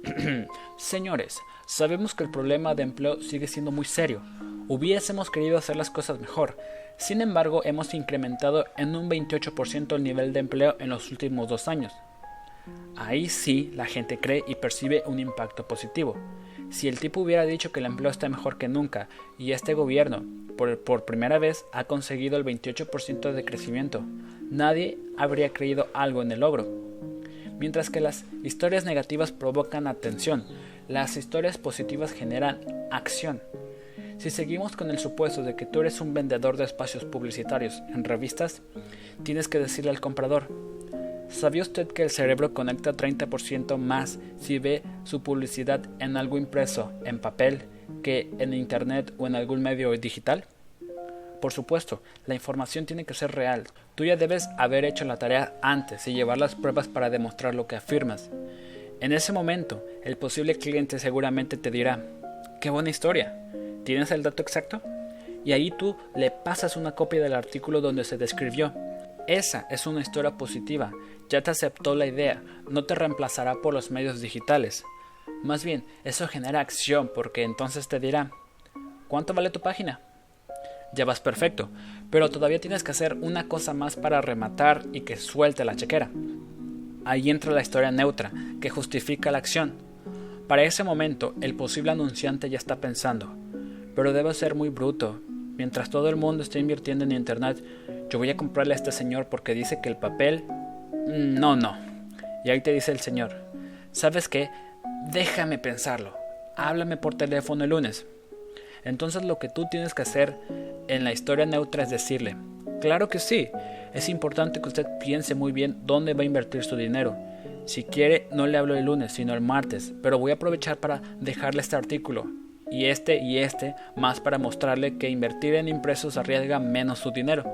señores, sabemos que el problema de empleo sigue siendo muy serio. Hubiésemos querido hacer las cosas mejor. Sin embargo, hemos incrementado en un 28% el nivel de empleo en los últimos dos años. Ahí sí la gente cree y percibe un impacto positivo. Si el tipo hubiera dicho que el empleo está mejor que nunca y este gobierno por, primera vez ha conseguido el 28% de crecimiento, nadie habría creído algo en el logro. Mientras que las historias negativas provocan atención, las historias positivas generan acción. Si seguimos con el supuesto de que tú eres un vendedor de espacios publicitarios en revistas, tienes que decirle al comprador, ¿sabía usted que el cerebro conecta 30% más si ve su publicidad en algo impreso, en papel, que en internet o en algún medio digital? Por supuesto, la información tiene que ser real. Tú ya debes haber hecho la tarea antes y llevar las pruebas para demostrar lo que afirmas. En ese momento, el posible cliente seguramente te dirá, qué buena historia, ¿tienes el dato exacto? Y ahí tú le pasas una copia del artículo donde se describió. Esa es una historia positiva, ya te aceptó la idea, no te reemplazará por los medios digitales. Más bien, eso genera acción porque entonces te dirá, ¿cuánto vale tu página? ya vas perfecto, pero todavía tienes que hacer una cosa más para rematar y que suelte la chequera. Ahí entra la historia neutra, que justifica la acción. Para ese momento, el posible anunciante ya está pensando, pero debe ser muy bruto. Mientras todo el mundo está invirtiendo en Internet, yo voy a comprarle a este señor porque dice que el papel... No, no. Y ahí te dice el señor, ¿sabes qué? Déjame pensarlo. Háblame por teléfono el lunes. Entonces lo que tú tienes que hacer en la historia neutra es decirle, claro que sí, es importante que usted piense muy bien dónde va a invertir su dinero. Si quiere, no le hablo el lunes, sino el martes, pero voy a aprovechar para dejarle este artículo y este y este más para mostrarle que invertir en impresos arriesga menos su dinero.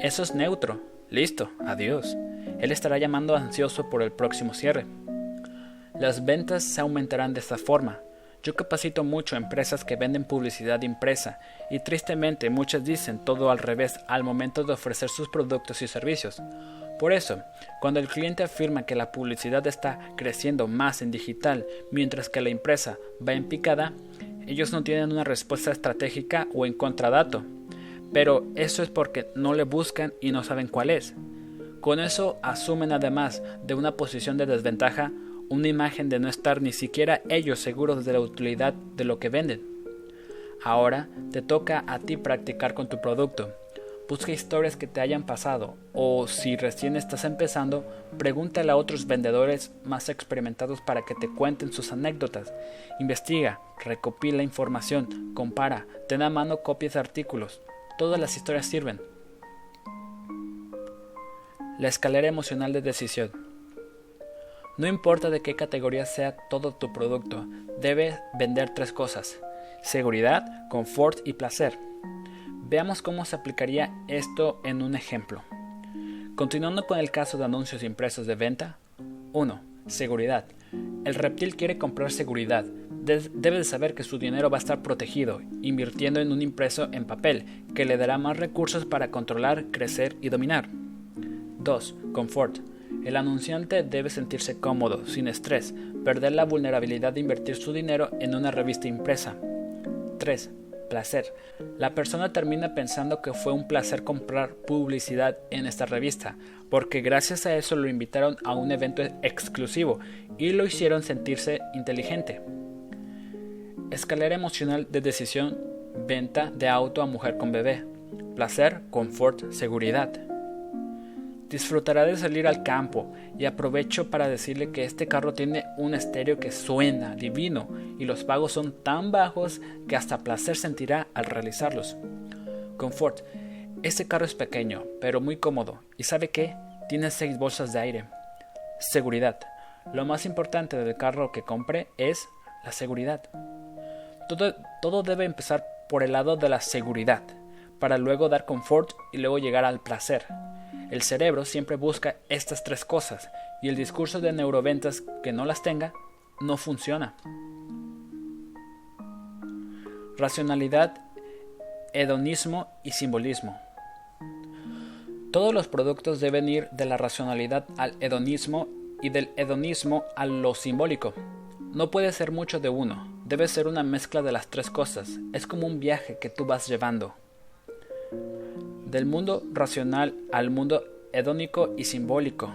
Eso es neutro. Listo, adiós. Él estará llamando ansioso por el próximo cierre. Las ventas se aumentarán de esta forma, yo capacito mucho a empresas que venden publicidad impresa y tristemente muchas dicen todo al revés al momento de ofrecer sus productos y servicios. Por eso, cuando el cliente afirma que la publicidad está creciendo más en digital mientras que la impresa va en picada, ellos no tienen una respuesta estratégica o en contradato. Pero eso es porque no le buscan y no saben cuál es. Con eso asumen además de una posición de desventaja una imagen de no estar ni siquiera ellos seguros de la utilidad de lo que venden. Ahora te toca a ti practicar con tu producto. Busca historias que te hayan pasado o si recién estás empezando, pregúntale a otros vendedores más experimentados para que te cuenten sus anécdotas. Investiga, recopila información, compara, ten a mano copias de artículos. Todas las historias sirven. La escalera emocional de decisión. No importa de qué categoría sea todo tu producto, debe vender tres cosas, seguridad, confort y placer. Veamos cómo se aplicaría esto en un ejemplo. Continuando con el caso de anuncios impresos de venta. 1. Seguridad. El reptil quiere comprar seguridad. Debe de saber que su dinero va a estar protegido, invirtiendo en un impreso en papel, que le dará más recursos para controlar, crecer y dominar. 2. Confort. El anunciante debe sentirse cómodo, sin estrés, perder la vulnerabilidad de invertir su dinero en una revista impresa. 3. Placer. La persona termina pensando que fue un placer comprar publicidad en esta revista, porque gracias a eso lo invitaron a un evento exclusivo y lo hicieron sentirse inteligente. Escalera emocional de decisión, venta de auto a mujer con bebé. Placer, confort, seguridad. Disfrutará de salir al campo y aprovecho para decirle que este carro tiene un estéreo que suena divino y los pagos son tan bajos que hasta placer sentirá al realizarlos. Confort. Este carro es pequeño, pero muy cómodo y sabe que tiene seis bolsas de aire. Seguridad. Lo más importante del carro que compre es la seguridad. Todo, todo debe empezar por el lado de la seguridad, para luego dar confort y luego llegar al placer. El cerebro siempre busca estas tres cosas y el discurso de neuroventas que no las tenga no funciona. Racionalidad, hedonismo y simbolismo. Todos los productos deben ir de la racionalidad al hedonismo y del hedonismo a lo simbólico. No puede ser mucho de uno, debe ser una mezcla de las tres cosas. Es como un viaje que tú vas llevando del mundo racional al mundo hedónico y simbólico.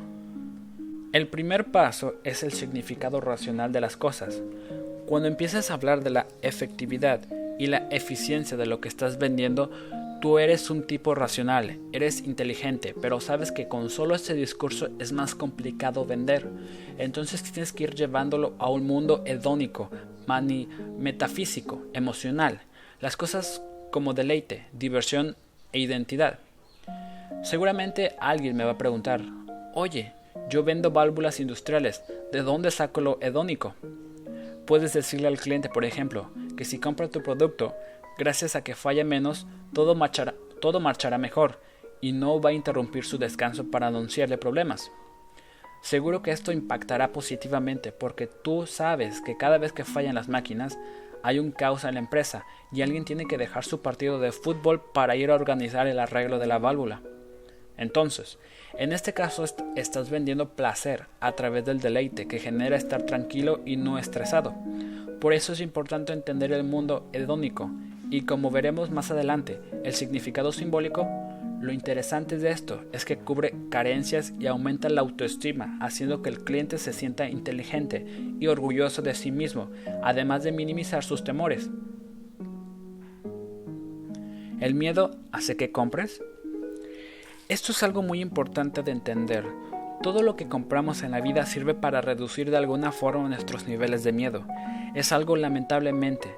El primer paso es el significado racional de las cosas. Cuando empiezas a hablar de la efectividad y la eficiencia de lo que estás vendiendo, Tú eres un tipo racional, eres inteligente, pero sabes que con solo ese discurso es más complicado vender. Entonces tienes que ir llevándolo a un mundo hedónico, mani metafísico, emocional. Las cosas como deleite, diversión e identidad. Seguramente alguien me va a preguntar, oye, yo vendo válvulas industriales, ¿de dónde saco lo hedónico? Puedes decirle al cliente, por ejemplo, que si compra tu producto, gracias a que falla menos, todo marchará, todo marchará mejor y no va a interrumpir su descanso para anunciarle problemas. Seguro que esto impactará positivamente porque tú sabes que cada vez que fallan las máquinas hay un caos en la empresa y alguien tiene que dejar su partido de fútbol para ir a organizar el arreglo de la válvula. Entonces, en este caso estás vendiendo placer a través del deleite que genera estar tranquilo y no estresado. Por eso es importante entender el mundo hedónico y como veremos más adelante, el significado simbólico, lo interesante de esto es que cubre carencias y aumenta la autoestima, haciendo que el cliente se sienta inteligente y orgulloso de sí mismo, además de minimizar sus temores. ¿El miedo hace que compres? Esto es algo muy importante de entender. Todo lo que compramos en la vida sirve para reducir de alguna forma nuestros niveles de miedo. Es algo lamentablemente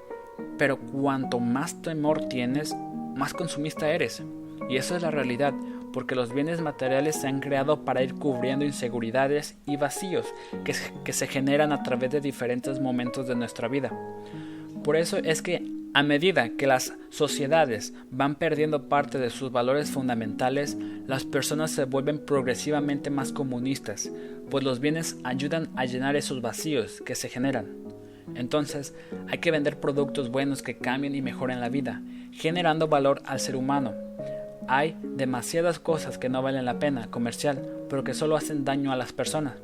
pero cuanto más temor tienes, más consumista eres. Y eso es la realidad, porque los bienes materiales se han creado para ir cubriendo inseguridades y vacíos que, se generan a través de diferentes momentos de nuestra vida. Por eso es que a medida que las sociedades van perdiendo parte de sus valores fundamentales, las personas se vuelven progresivamente más comunistas, pues los bienes ayudan a llenar esos vacíos que se generan. Entonces, hay que vender productos buenos que cambien y mejoren la vida, generando valor al ser humano. Hay demasiadas cosas que no valen la pena comercial, pero que solo hacen daño a las personas.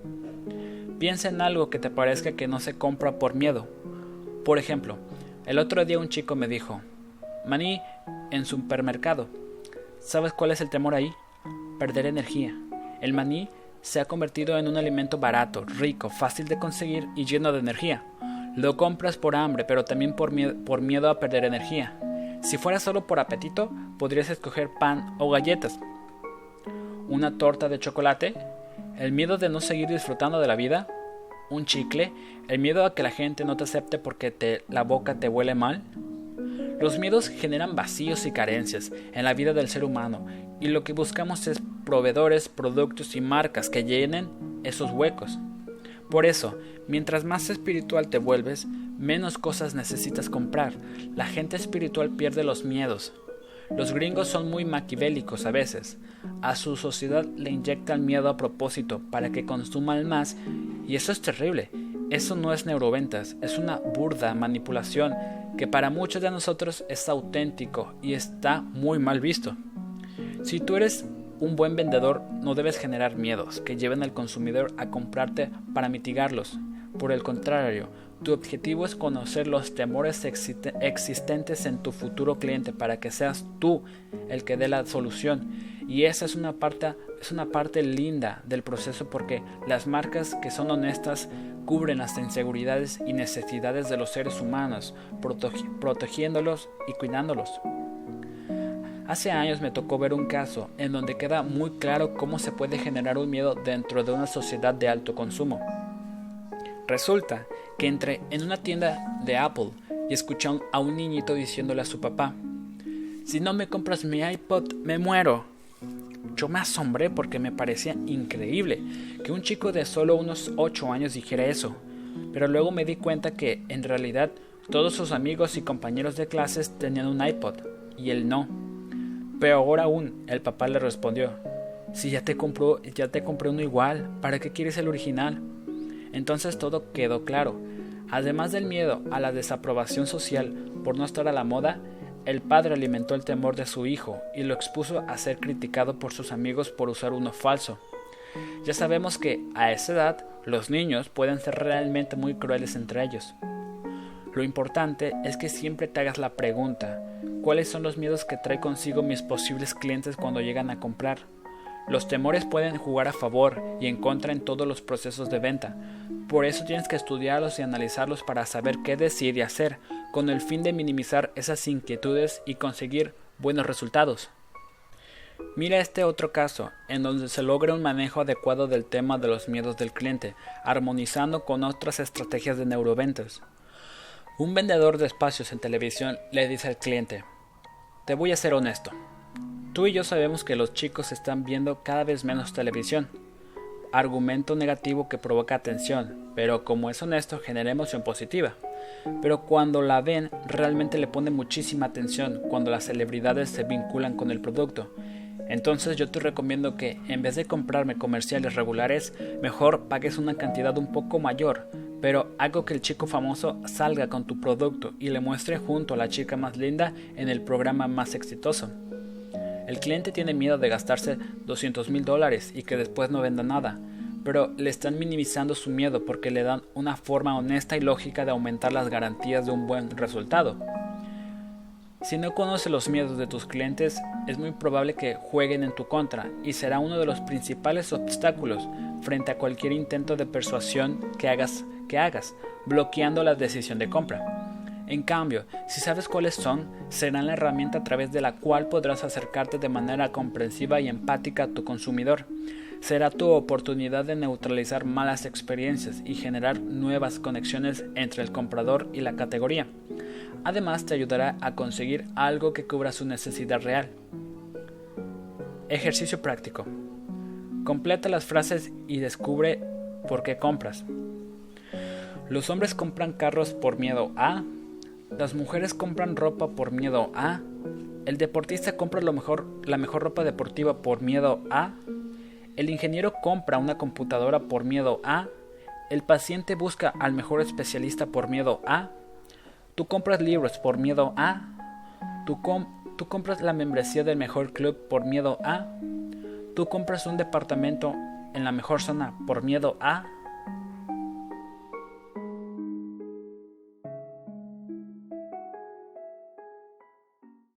Piensa en algo que te parezca que no se compra por miedo. Por ejemplo, el otro día un chico me dijo, maní en supermercado. ¿Sabes cuál es el temor ahí? Perder energía. El maní se ha convertido en un alimento barato, rico, fácil de conseguir y lleno de energía. Lo compras por hambre, pero también por, por miedo a perder energía. Si fuera solo por apetito, podrías escoger pan o galletas. Una torta de chocolate, el miedo de no seguir disfrutando de la vida, un chicle, el miedo a que la gente no te acepte porque la boca te huele mal. Los miedos generan vacíos y carencias en la vida del ser humano y lo que buscamos es proveedores, productos y marcas que llenen esos huecos. Por eso, mientras más espiritual te vuelves, menos cosas necesitas comprar. La gente espiritual pierde los miedos. Los gringos son muy maquiavélicos a veces. A su sociedad le inyectan miedo a propósito para que consuman más y eso es terrible. Eso no es neuroventas, es una burda manipulación que para muchos de nosotros es auténtico y está muy mal visto. Si tú eres un buen vendedor no debes generar miedos que lleven al consumidor a comprarte para mitigarlos. Por el contrario, tu objetivo es conocer los temores existentes en tu futuro cliente para que seas tú el que dé la solución. Y esa es una parte, es una parte linda del proceso porque las marcas que son honestas cubren las inseguridades y necesidades de los seres humanos, protegiéndolos y cuidándolos. Hace años me tocó ver un caso en donde queda muy claro cómo se puede generar un miedo dentro de una sociedad de alto consumo. Resulta que entré en una tienda de Apple y escuché a un niñito diciéndole a su papá, si no me compras mi iPod, me muero. Yo me asombré porque me parecía increíble que un chico de solo unos 8 años dijera eso, pero luego me di cuenta que en realidad todos sus amigos y compañeros de clases tenían un iPod y él no. Peor aún, el papá le respondió, si ya te, compró, ya te compré uno igual, ¿para qué quieres el original? Entonces todo quedó claro. Además del miedo a la desaprobación social por no estar a la moda, el padre alimentó el temor de su hijo y lo expuso a ser criticado por sus amigos por usar uno falso. Ya sabemos que a esa edad los niños pueden ser realmente muy crueles entre ellos. Lo importante es que siempre te hagas la pregunta, ¿cuáles son los miedos que trae consigo mis posibles clientes cuando llegan a comprar? Los temores pueden jugar a favor y en contra en todos los procesos de venta. Por eso tienes que estudiarlos y analizarlos para saber qué decir y hacer, con el fin de minimizar esas inquietudes y conseguir buenos resultados. Mira este otro caso, en donde se logra un manejo adecuado del tema de los miedos del cliente, armonizando con otras estrategias de neuroventas. Un vendedor de espacios en televisión le dice al cliente, te voy a ser honesto, tú y yo sabemos que los chicos están viendo cada vez menos televisión, argumento negativo que provoca atención, pero como es honesto genera emoción positiva. Pero cuando la ven realmente le pone muchísima atención cuando las celebridades se vinculan con el producto. Entonces yo te recomiendo que en vez de comprarme comerciales regulares, mejor pagues una cantidad un poco mayor, pero hago que el chico famoso salga con tu producto y le muestre junto a la chica más linda en el programa más exitoso. El cliente tiene miedo de gastarse 200 mil dólares y que después no venda nada, pero le están minimizando su miedo porque le dan una forma honesta y lógica de aumentar las garantías de un buen resultado. Si no conoces los miedos de tus clientes, es muy probable que jueguen en tu contra y será uno de los principales obstáculos frente a cualquier intento de persuasión que hagas, que hagas, bloqueando la decisión de compra. En cambio, si sabes cuáles son, serán la herramienta a través de la cual podrás acercarte de manera comprensiva y empática a tu consumidor. Será tu oportunidad de neutralizar malas experiencias y generar nuevas conexiones entre el comprador y la categoría. Además te ayudará a conseguir algo que cubra su necesidad real. Ejercicio práctico. Completa las frases y descubre por qué compras. Los hombres compran carros por miedo a. Las mujeres compran ropa por miedo a. El deportista compra lo mejor, la mejor ropa deportiva por miedo a. El ingeniero compra una computadora por miedo a. El paciente busca al mejor especialista por miedo a. Tú compras libros por miedo a. Tú, tú compras la membresía del mejor club por miedo a. Tú compras un departamento en la mejor zona por miedo a.